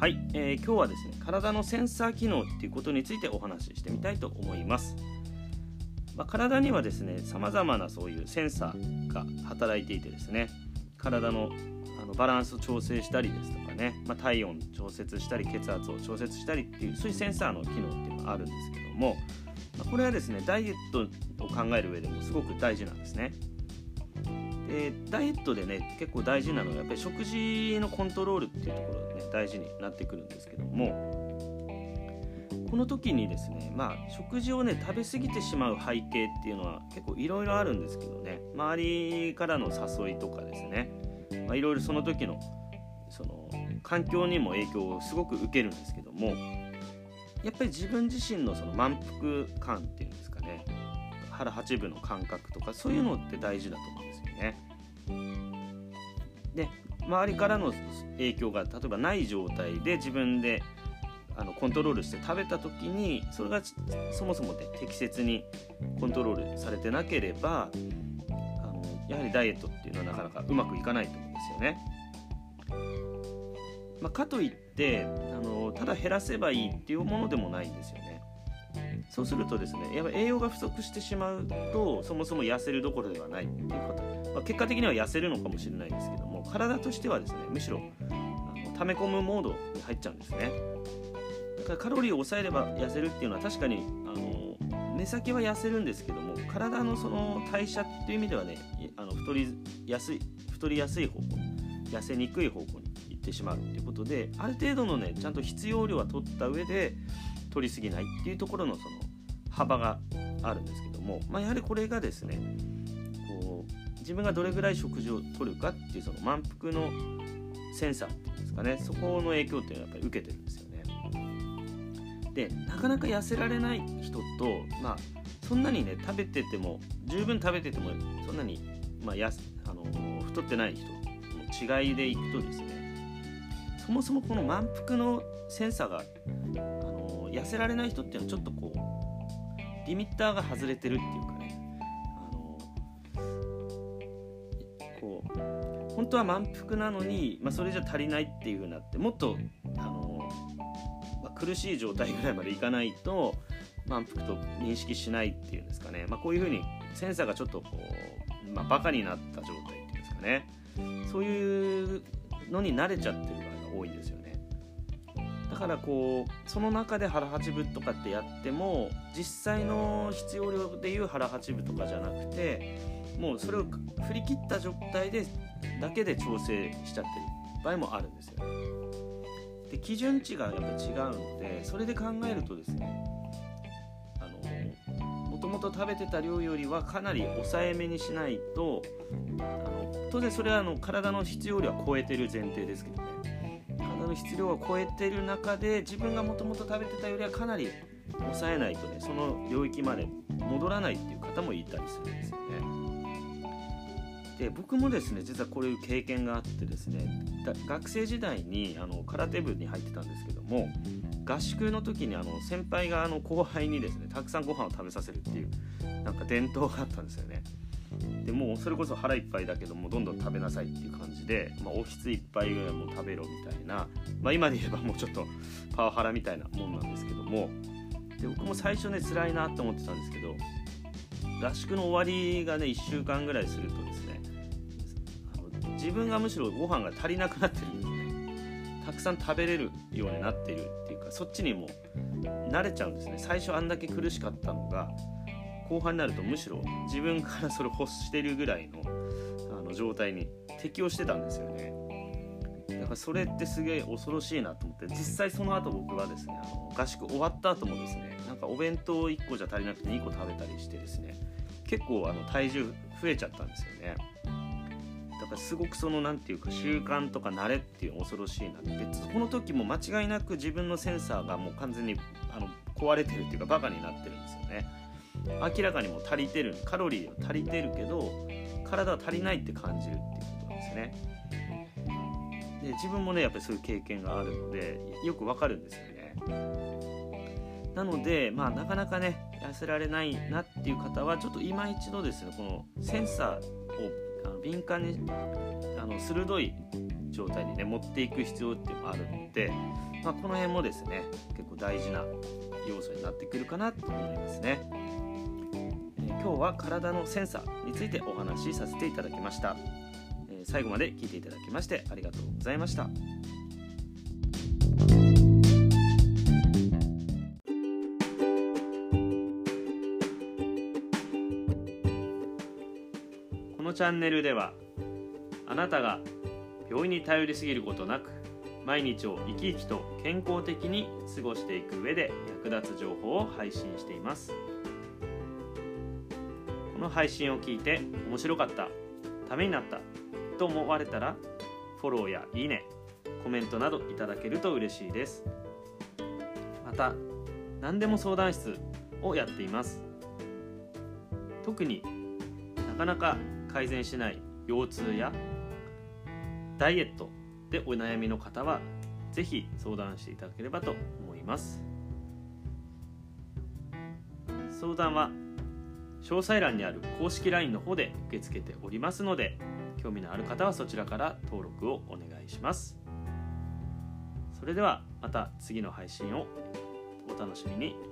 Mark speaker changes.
Speaker 1: はい、えー、今日はですね体のセンサー機能っていうことについてお話ししてみたいと思います、まあ、体にはですねさまざまなそういうセンサーが働いていてですね体のあのバランスを調整したりですとかね、まあ、体温調節したり血圧を調節したりっていうそういうセンサーの機能っていうのがあるんですけども、まあ、これはですねダイエットを考える上でもすごく大事なんですね。でダイエットでね結構大事なのはやっぱり食事のコントロールっていうところでね大事になってくるんですけどもこの時にですねまあ食事をね食べ過ぎてしまう背景っていうのは結構いろいろあるんですけどね周りからの誘いとかですねいろいろその時のその環境にも影響をすごく受けるんですけどもやっぱり自分自身のその満腹感っていうんですかね腹八分の感覚とかそういうのって大事だと思うんですよね。で周りからの影響が例えばない状態で自分であのコントロールして食べた時にそれがそもそもで適切にコントロールされてなければあのやはりダイエットっていうのはなかなかうまくいかないと思うんですよね。まあ、かといってあのただ減らせばいいっていうものでもないんですよね。そうするとですねやっぱ栄養が不足してしまうとそもそも痩せるどころではないっていうこと、まあ、結果的には痩せるのかもしれないですけど体としてはですねむしろあの溜め込むモードに入っちゃうんですね。だからカロリーを抑えれば痩せるっていうのは確かにあの目先は痩せるんですけども体のその代謝っていう意味ではねあの太りやすい太りやすい方向痩せにくい方向に行ってしまうっていうことである程度のねちゃんと必要量は取った上で取りすぎないっていうところのその幅があるんですけども、まあ、やはりこれがですね自分がどれぐらい食事をとるかっていうその満腹のセンサーっていうんですかねそこの影響っていうのはやっぱり受けてるんですよね。でなかなか痩せられない人とまあそんなにね食べてても十分食べててもそんなに、まあ、やあの太ってない人の違いでいくとですねそもそもこの満腹のセンサーが痩せられない人っていうのはちょっとこうリミッターが外れてるっていうかねあの本当は満腹なのに、まあ、それじゃ足りないっていう風になってもっとあの、まあ、苦しい状態ぐらいまでいかないと満腹と認識しないっていうんですかね、まあ、こういう風にセンサーがちょっとこう、まあ、バカになった状態っていうんですかね。そういうのに慣れちゃってる場合が多いんですよだからこうその中で腹八分とかってやっても実際の必要量でいう腹八分とかじゃなくてもうそれを振り切った状態でだけで調整しちゃってる場合もあるんですよね。で基準値がやっぱ違うのでそれで考えるとですねもともと食べてた量よりはかなり抑えめにしないとあの当然それはあの体の必要量は超えてる前提ですけどね体の質量を超えてる中で自分がもともと食べてたよりはかなり抑えないとねその領域まで戻らないっていう方もいたりするんですよね。で僕もですね実はこういう経験があってですね学生時代にあの空手部に入ってたんですけども合宿の時にあの先輩があの後輩にですねたくさんご飯を食べさせるっていうなんか伝統があったんですよね。でもうそれこそ腹いっぱいだけどもどんどん食べなさいっていう感じで、まあ、おひついっぱいぐらいも食べろみたいな、まあ、今で言えば もうちょっとパワハラみたいなもんなんですけどもで僕も最初ね辛いなって思ってたんですけど合宿の終わりがね1週間ぐらいするとですね自分がむしろご飯が足りなくなってるんですね。たくさん食べれるようになっているっていうかそっちにも慣れちゃうんですね。最初あんだけ苦しかったのが後半になるとむしろ自分からそれ欲してるぐらいのあの状態に適応してたんですよね。だからそれってすげえ恐ろしいなと思って実際その後僕はですねあの合宿終わった後もですねなんかお弁当1個じゃ足りなくて2個食べたりしてですね結構あの体重増えちゃったんですよね。だからすごくその何て言うか習慣とか慣れっていうの恐ろしいなって。この時も間違いなく自分のセンサーがもう完全にあの壊れてるっていうかバカになってるんですよね。明らかにも足りてるカロリーは足りてるけど体は足りないって感じるっていうことなんですね。で自分もねやっぱりそういう経験があるのでよくわかるんですよね。なのでまあなかなかね痩せられないなっていう方はちょっと今一度ですねこのセンサーを敏感にあの鋭い状態にね持っていく必要っていうのもあるので、まあ、この辺もですね結構大事な要素になってくるかなと思いますね、えー、今日は体のセンサーについてお話しさせていただきました、えー、最後まで聞いていただきましてありがとうございました。このチャンネルではあなたが病院に頼りすぎることなく毎日を生き生きと健康的に過ごしていく上で役立つ情報を配信しています。この配信を聞いて面白かったためになったと思われたらフォローやいいねコメントなどいただけると嬉しいです。また何でも相談室をやっています。特になかなか改善しない腰痛やダイエットでお悩みの方は是非相談していただければと思います。相談は詳細欄にある公式 LINE の方で受け付けておりますので興味のある方はそちらから登録をお願いします。それではまた次の配信をお楽しみに。